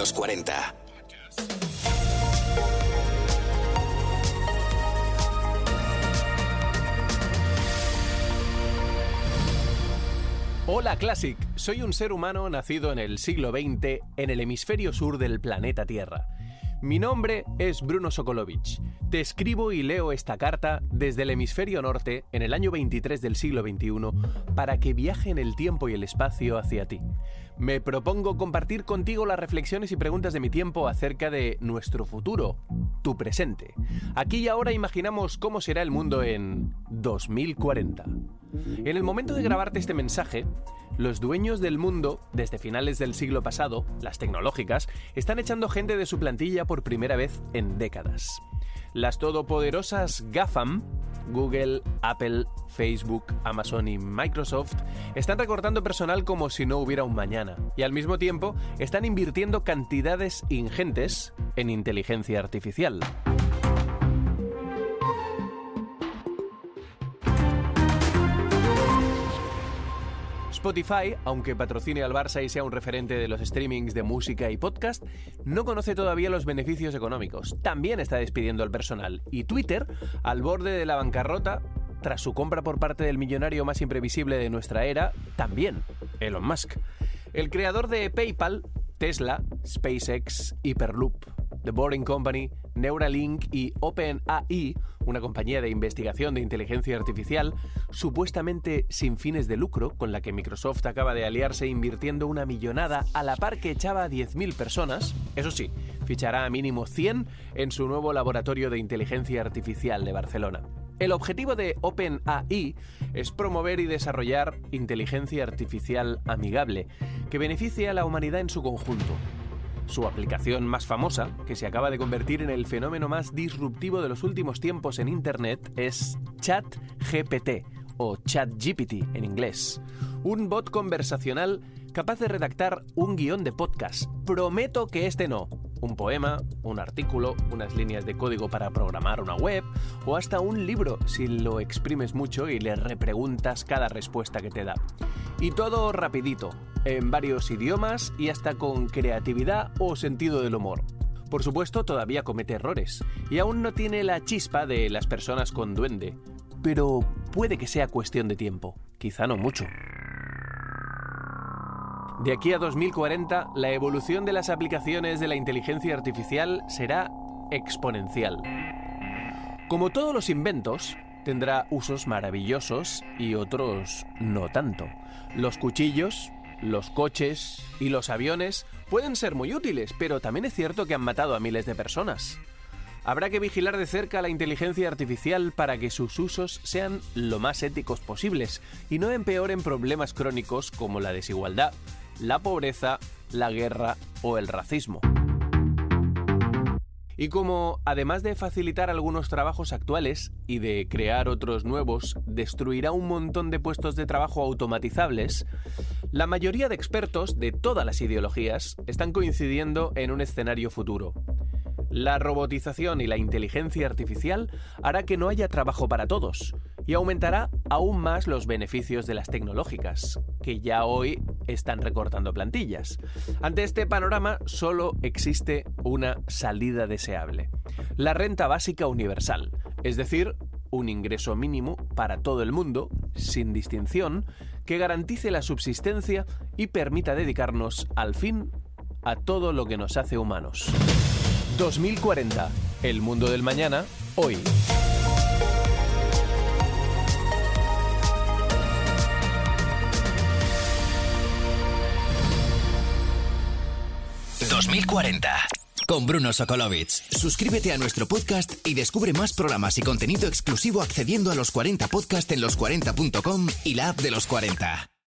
los 40. Hola Classic, soy un ser humano nacido en el siglo XX en el hemisferio sur del planeta Tierra. Mi nombre es Bruno Sokolovich. Te escribo y leo esta carta desde el hemisferio norte en el año 23 del siglo XXI para que viaje en el tiempo y el espacio hacia ti. Me propongo compartir contigo las reflexiones y preguntas de mi tiempo acerca de nuestro futuro, tu presente. Aquí y ahora imaginamos cómo será el mundo en 2040. En el momento de grabarte este mensaje, los dueños del mundo, desde finales del siglo pasado, las tecnológicas, están echando gente de su plantilla por primera vez en décadas. Las todopoderosas GAFAM, Google, Apple, Facebook, Amazon y Microsoft, están recortando personal como si no hubiera un mañana, y al mismo tiempo están invirtiendo cantidades ingentes en inteligencia artificial. Spotify, aunque patrocine al Barça y sea un referente de los streamings de música y podcast, no conoce todavía los beneficios económicos. También está despidiendo al personal. Y Twitter, al borde de la bancarrota, tras su compra por parte del millonario más imprevisible de nuestra era, también, Elon Musk. El creador de PayPal, Tesla, SpaceX, Hyperloop, The Boring Company, Neuralink y OpenAI, una compañía de investigación de inteligencia artificial, supuestamente sin fines de lucro, con la que Microsoft acaba de aliarse invirtiendo una millonada a la par que echaba a 10.000 personas, eso sí, fichará a mínimo 100 en su nuevo laboratorio de inteligencia artificial de Barcelona. El objetivo de OpenAI es promover y desarrollar inteligencia artificial amigable, que beneficie a la humanidad en su conjunto, su aplicación más famosa, que se acaba de convertir en el fenómeno más disruptivo de los últimos tiempos en Internet, es ChatGPT o ChatGPT en inglés. Un bot conversacional capaz de redactar un guion de podcast. Prometo que este no. Un poema, un artículo, unas líneas de código para programar una web o hasta un libro si lo exprimes mucho y le repreguntas cada respuesta que te da. Y todo rapidito, en varios idiomas y hasta con creatividad o sentido del humor. Por supuesto, todavía comete errores y aún no tiene la chispa de las personas con duende, pero puede que sea cuestión de tiempo, quizá no mucho. De aquí a 2040, la evolución de las aplicaciones de la inteligencia artificial será exponencial. Como todos los inventos, tendrá usos maravillosos y otros no tanto. Los cuchillos, los coches y los aviones pueden ser muy útiles, pero también es cierto que han matado a miles de personas. Habrá que vigilar de cerca la inteligencia artificial para que sus usos sean lo más éticos posibles y no empeoren problemas crónicos como la desigualdad, la pobreza, la guerra o el racismo. Y como, además de facilitar algunos trabajos actuales y de crear otros nuevos, destruirá un montón de puestos de trabajo automatizables, la mayoría de expertos de todas las ideologías están coincidiendo en un escenario futuro. La robotización y la inteligencia artificial hará que no haya trabajo para todos y aumentará aún más los beneficios de las tecnológicas, que ya hoy están recortando plantillas. Ante este panorama solo existe una salida deseable, la renta básica universal, es decir, un ingreso mínimo para todo el mundo, sin distinción, que garantice la subsistencia y permita dedicarnos al fin a todo lo que nos hace humanos. 2040. El mundo del mañana, hoy. ...2040... Con Bruno Sokolovic. Suscríbete a nuestro podcast y descubre más programas y contenido exclusivo accediendo a los 40 podcast en los40.com y la app de los 40.